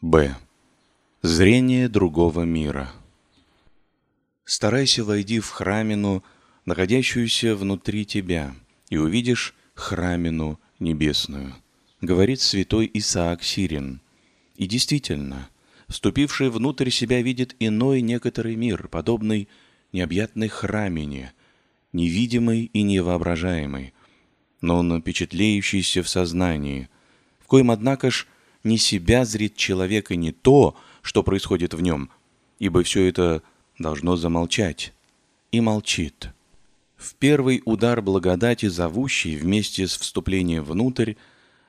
Б. Зрение другого мира. Старайся войди в храмину, находящуюся внутри тебя, и увидишь храмину небесную, говорит святой Исаак Сирин. И действительно, вступивший внутрь себя видит иной некоторый мир, подобный необъятной храмине, невидимый и невоображаемый, но напечатлеющийся в сознании, в коем, однако ж, не себя зрит человек и не то, что происходит в нем, ибо все это должно замолчать. И молчит. В первый удар благодати, зовущий вместе с вступлением внутрь,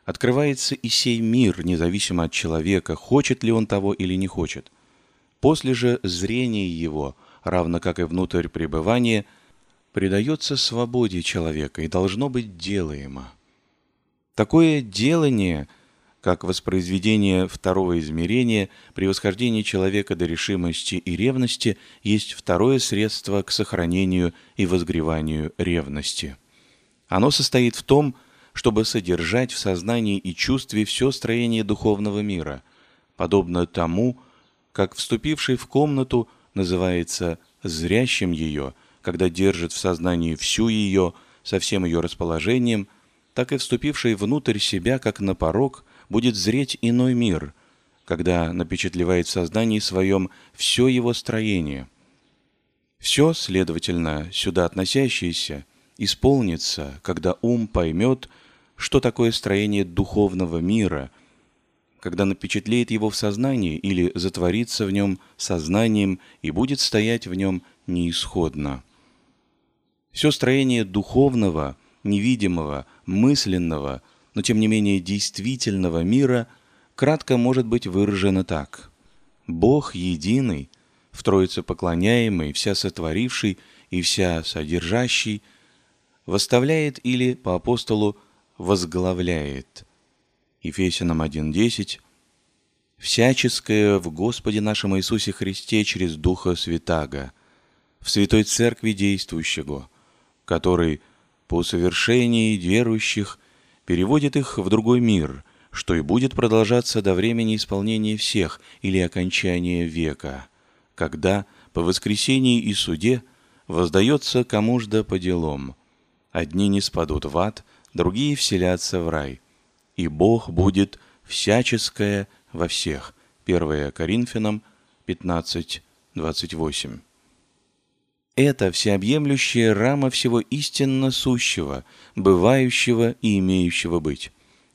открывается и сей мир, независимо от человека, хочет ли он того или не хочет. После же зрение его, равно как и внутрь пребывания, предается свободе человека и должно быть делаемо. Такое делание – как воспроизведение второго измерения при восхождении человека до решимости и ревности есть второе средство к сохранению и возгреванию ревности. Оно состоит в том, чтобы содержать в сознании и чувстве все строение духовного мира, подобно тому, как вступивший в комнату называется зрящим ее, когда держит в сознании всю ее со всем ее расположением, так и вступивший внутрь себя, как на порог – будет зреть иной мир, когда напечатлевает в сознании своем все его строение. Все, следовательно, сюда относящееся, исполнится, когда ум поймет, что такое строение духовного мира, когда напечатлеет его в сознании или затворится в нем сознанием и будет стоять в нем неисходно. Все строение духовного, невидимого, мысленного – но тем не менее действительного мира кратко может быть выражено так. Бог единый, в Троице поклоняемый, вся сотворивший и вся содержащий, восставляет или по апостолу возглавляет. Ефесянам 1.10 «Всяческое в Господе нашем Иисусе Христе через Духа Святаго, в Святой Церкви действующего, который по совершении верующих переводит их в другой мир, что и будет продолжаться до времени исполнения всех или окончания века, когда по воскресении и суде воздается кому жда по делам. Одни не спадут в ад, другие вселятся в рай. И Бог будет всяческое во всех. 1 Коринфянам 15, 28. Это всеобъемлющая рама всего истинно сущего, бывающего и имеющего быть.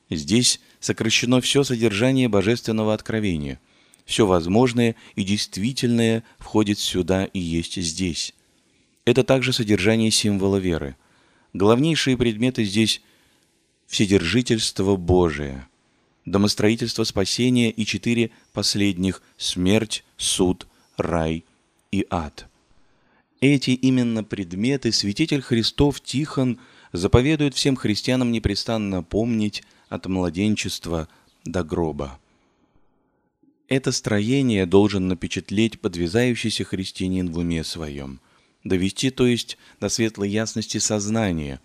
Здесь сокращено все содержание божественного откровения. Все возможное и действительное входит сюда и есть здесь. Это также содержание символа веры. Главнейшие предметы здесь – вседержительство Божие, домостроительство спасения и четыре последних – смерть, суд, рай и ад – эти именно предметы святитель Христов Тихон заповедует всем христианам непрестанно помнить от младенчества до гроба. Это строение должен напечатлеть подвязающийся христианин в уме своем, довести, то есть, до светлой ясности сознания,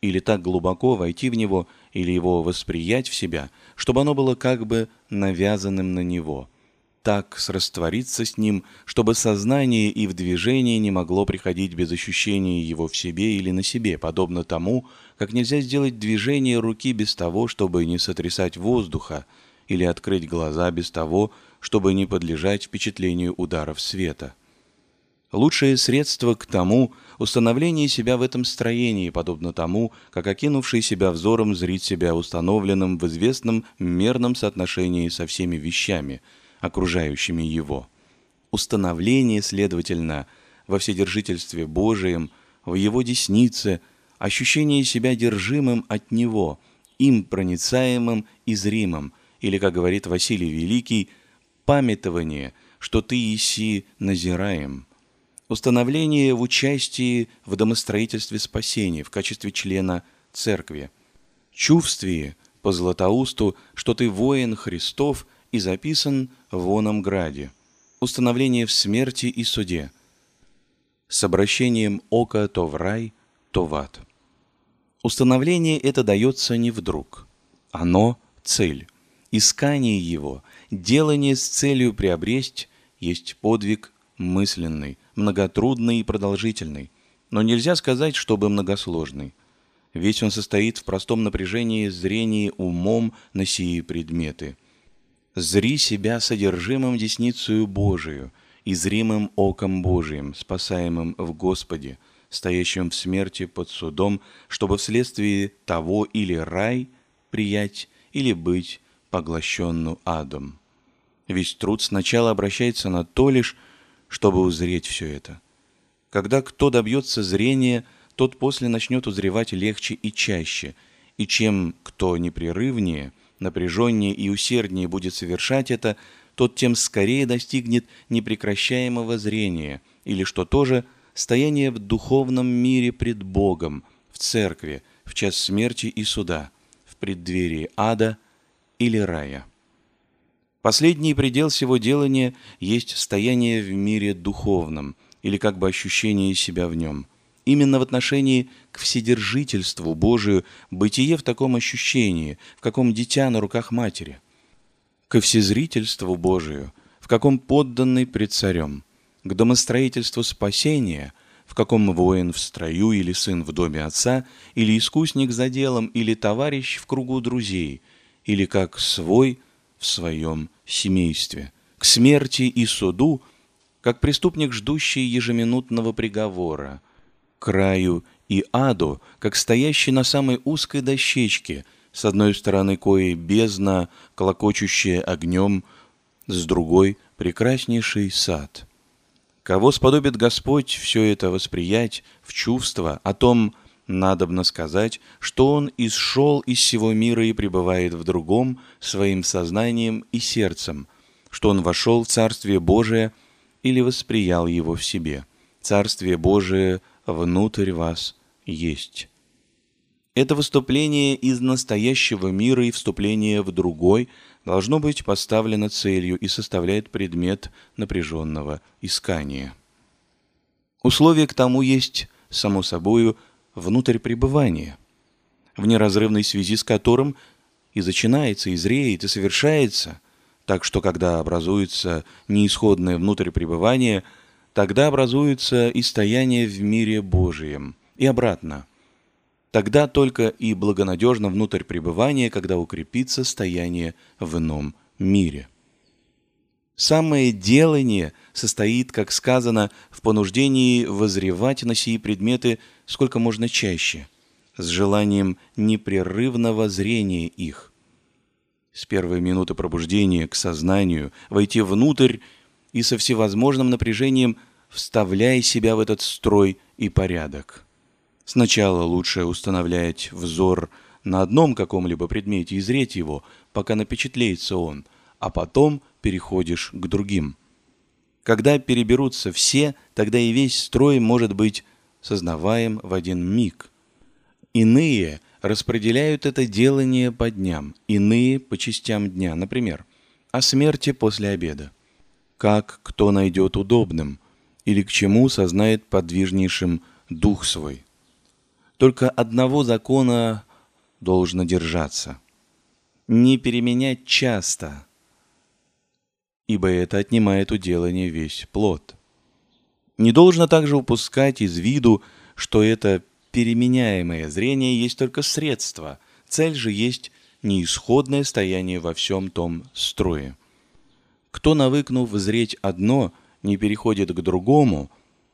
или так глубоко войти в него, или его восприять в себя, чтобы оно было как бы навязанным на него – так сраствориться с ним, чтобы сознание и в движение не могло приходить без ощущения его в себе или на себе, подобно тому, как нельзя сделать движение руки без того, чтобы не сотрясать воздуха, или открыть глаза без того, чтобы не подлежать впечатлению ударов света. Лучшее средство к тому – установление себя в этом строении, подобно тому, как окинувший себя взором зрит себя установленным в известном мерном соотношении со всеми вещами – окружающими его. Установление, следовательно, во вседержительстве Божием, в его деснице, ощущение себя держимым от него, им проницаемым и зримым, или, как говорит Василий Великий, памятование, что ты иси назираем. Установление в участии в домостроительстве спасения в качестве члена церкви. Чувствие по Златоусту, что ты воин Христов и записан в оном граде. Установление в смерти и суде. С обращением ока то в рай, то в ад. Установление это дается не вдруг. Оно – цель. Искание его, делание с целью приобресть, есть подвиг мысленный, многотрудный и продолжительный, но нельзя сказать, чтобы многосложный. Весь он состоит в простом напряжении зрения умом на сии предметы. Зри себя содержимым десницею Божию и зримым оком Божиим, спасаемым в Господе, стоящим в смерти под судом, чтобы вследствие того или рай приять, или быть поглощенным адом. Весь труд сначала обращается на то лишь, чтобы узреть все это. Когда кто добьется зрения, тот после начнет узревать легче и чаще, и чем кто непрерывнее, напряженнее и усерднее будет совершать это, тот тем скорее достигнет непрекращаемого зрения, или, что тоже, стояние в духовном мире пред Богом, в церкви, в час смерти и суда, в преддверии ада или рая. Последний предел всего делания есть стояние в мире духовном, или как бы ощущение себя в нем. Именно в отношении к вседержительству Божию бытие в таком ощущении, в каком дитя на руках матери. Ко всезрительству Божию, в каком подданный пред царем. К домостроительству спасения, в каком воин в строю или сын в доме отца, или искусник за делом, или товарищ в кругу друзей, или как свой – в своем семействе, к смерти и суду, как преступник, ждущий ежеминутного приговора, к раю и аду, как стоящий на самой узкой дощечке, с одной стороны коей бездна, колокочущая огнем, с другой — прекраснейший сад. Кого сподобит Господь все это восприять в чувство о том, Надобно сказать, что он исшел из всего мира и пребывает в другом своим сознанием и сердцем, что он вошел в Царствие Божие или восприял его в себе. Царствие Божие внутрь вас есть. Это выступление из настоящего мира и вступление в другой должно быть поставлено целью и составляет предмет напряженного искания. Условие к тому есть, само собою, внутрь пребывания, в неразрывной связи с которым и зачинается, и зреет, и совершается, так что когда образуется неисходное внутрь пребывание, тогда образуется и стояние в мире Божием, и обратно. Тогда только и благонадежно внутрь пребывания, когда укрепится стояние в ином мире. Самое делание состоит, как сказано, в понуждении возревать на сии предметы сколько можно чаще, с желанием непрерывного зрения их. С первой минуты пробуждения к сознанию войти внутрь и со всевозможным напряжением вставляя себя в этот строй и порядок. Сначала лучше установлять взор на одном каком-либо предмете и зреть его, пока напечатлеется он, а потом переходишь к другим. Когда переберутся все, тогда и весь строй может быть сознаваем в один миг. Иные распределяют это делание по дням, иные по частям дня, например, о смерти после обеда. Как кто найдет удобным, или к чему сознает подвижнейшим дух свой. Только одного закона должно держаться. Не переменять часто, ибо это отнимает у делания весь плод. Не должно также упускать из виду, что это переменяемое зрение есть только средство, цель же есть неисходное стояние во всем том строе. Кто, навыкнув зреть одно, не переходит к другому,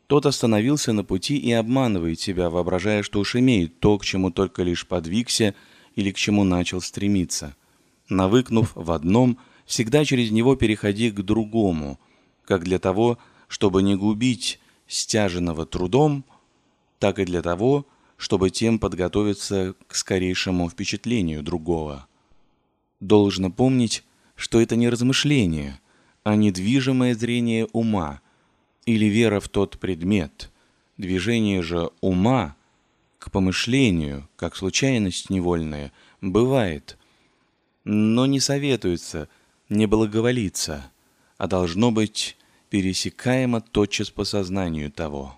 тот остановился на пути и обманывает себя, воображая, что уж имеет то, к чему только лишь подвигся или к чему начал стремиться. Навыкнув в одном, всегда через него переходи к другому, как для того, чтобы не губить стяженного трудом, так и для того, чтобы тем подготовиться к скорейшему впечатлению другого. Должно помнить, что это не размышление, а недвижимое зрение ума или вера в тот предмет. Движение же ума к помышлению, как случайность невольная, бывает, но не советуется, не благоволится, а должно быть пересекаемо тотчас по сознанию того.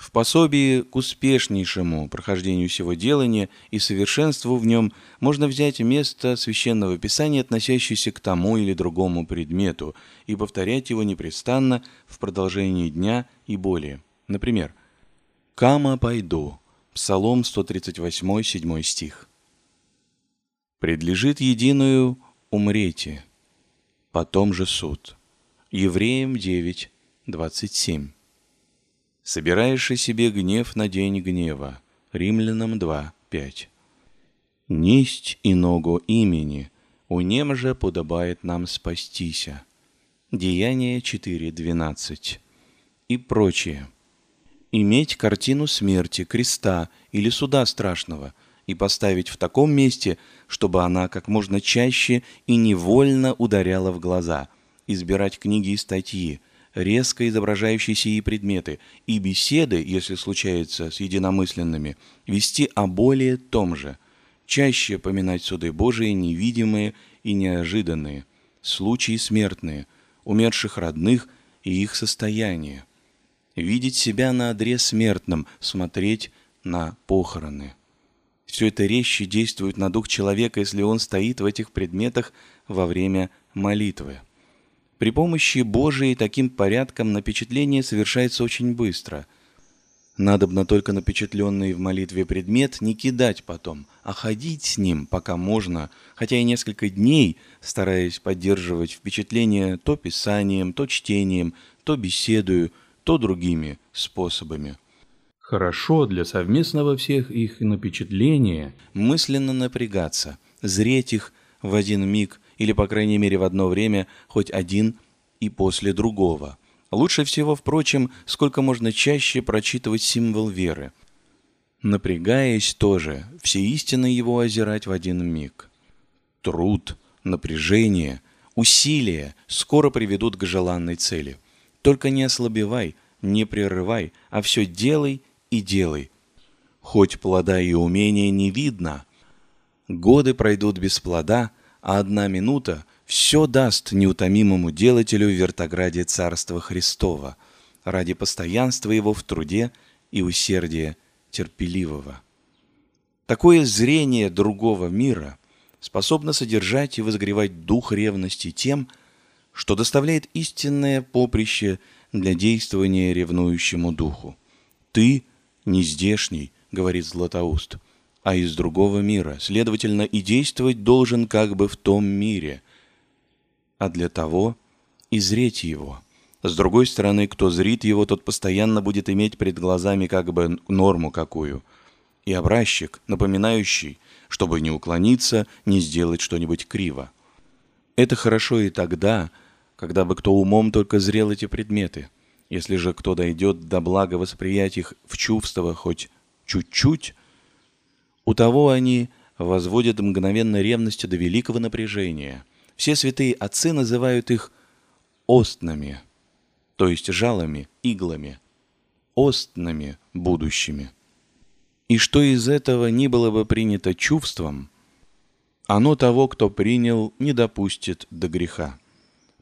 В пособии к успешнейшему прохождению всего делания и совершенству в нем можно взять место священного писания, относящееся к тому или другому предмету, и повторять его непрестанно в продолжении дня и более. Например, «Кама пойду» Псалом 138, 7 стих. «Предлежит единую умрете, потом же суд». Евреям 9, 27. Собираешь себе гнев на день гнева. Римлянам 2, 5. Несть и ногу имени, у нем же подобает нам спастися. Деяние 4, 12. И прочее. Иметь картину смерти, креста или суда страшного и поставить в таком месте, чтобы она как можно чаще и невольно ударяла в глаза, избирать книги и статьи, резко изображающие сии предметы, и беседы, если случается с единомысленными, вести о более том же, чаще поминать суды Божии невидимые и неожиданные, случаи смертные, умерших родных и их состояние, видеть себя на одре смертном, смотреть на похороны. Все это резче действует на дух человека, если он стоит в этих предметах во время молитвы. При помощи Божией таким порядком напечатление совершается очень быстро. Надобно только напечатленный в молитве предмет не кидать потом, а ходить с ним, пока можно, хотя и несколько дней, стараясь поддерживать впечатление то писанием, то чтением, то беседою, то другими способами. Хорошо для совместного всех их напечатления мысленно напрягаться, зреть их в один миг или, по крайней мере, в одно время хоть один и после другого. Лучше всего, впрочем, сколько можно чаще прочитывать символ веры. Напрягаясь тоже, все истины его озирать в один миг. Труд, напряжение, усилия скоро приведут к желанной цели. Только не ослабевай, не прерывай, а все делай и делай. Хоть плода и умения не видно, годы пройдут без плода, а одна минута все даст неутомимому делателю в вертограде Царства Христова ради постоянства его в труде и усердия терпеливого. Такое зрение другого мира способно содержать и возгревать дух ревности тем, что доставляет истинное поприще для действования ревнующему духу. «Ты не здешний», — говорит Златоуст, — а из другого мира, следовательно, и действовать должен как бы в том мире, а для того и зреть его. С другой стороны, кто зрит его, тот постоянно будет иметь перед глазами как бы норму какую. И образчик, напоминающий, чтобы не уклониться, не сделать что-нибудь криво. Это хорошо и тогда, когда бы кто умом только зрел эти предметы. Если же кто дойдет до блага восприять их в чувствах хоть чуть-чуть, у того они возводят мгновенно ревностью до великого напряжения. Все святые отцы называют их остными, то есть жалами, иглами, остными будущими. И что из этого не было бы принято чувством, оно того, кто принял, не допустит до греха.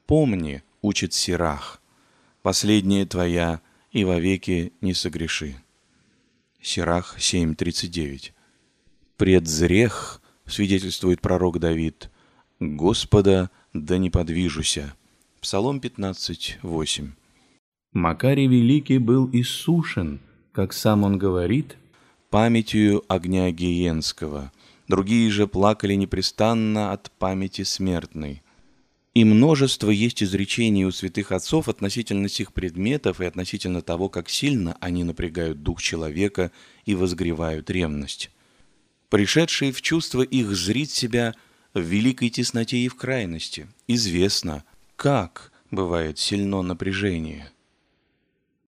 Помни, учит Сирах, последняя твоя и вовеки не согреши. Сирах 7.39 предзрех, свидетельствует пророк Давид, Господа да не подвижуся. Псалом 15, 8. Макарий Великий был иссушен, как сам он говорит, памятью огня Гиенского. Другие же плакали непрестанно от памяти смертной. И множество есть изречений у святых отцов относительно сих предметов и относительно того, как сильно они напрягают дух человека и возгревают ревность пришедшие в чувство их зрит себя в великой тесноте и в крайности. Известно, как бывает сильно напряжение –